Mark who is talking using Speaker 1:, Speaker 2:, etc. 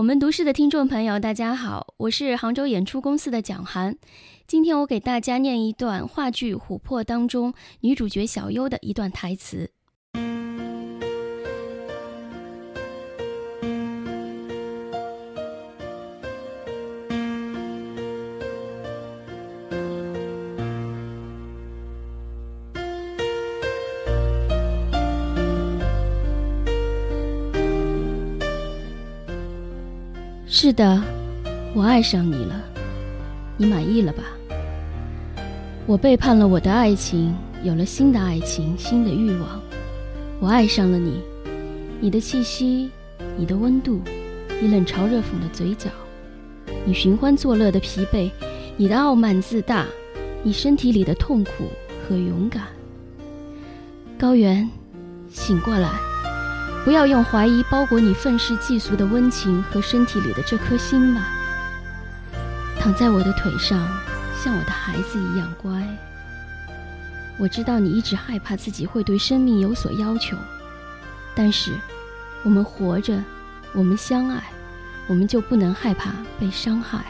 Speaker 1: 我们读诗的听众朋友，大家好，我是杭州演出公司的蒋涵。今天我给大家念一段话剧《琥珀》当中女主角小优的一段台词。是的，我爱上你了，你满意了吧？我背叛了我的爱情，有了新的爱情，新的欲望。我爱上了你，你的气息，你的温度，你冷嘲热讽的嘴角，你寻欢作乐的疲惫，你的傲慢自大，你身体里的痛苦和勇敢。高原，醒过来！不要用怀疑包裹你愤世嫉俗的温情和身体里的这颗心吧。躺在我的腿上，像我的孩子一样乖。我知道你一直害怕自己会对生命有所要求，但是我们活着，我们相爱，我们就不能害怕被伤害。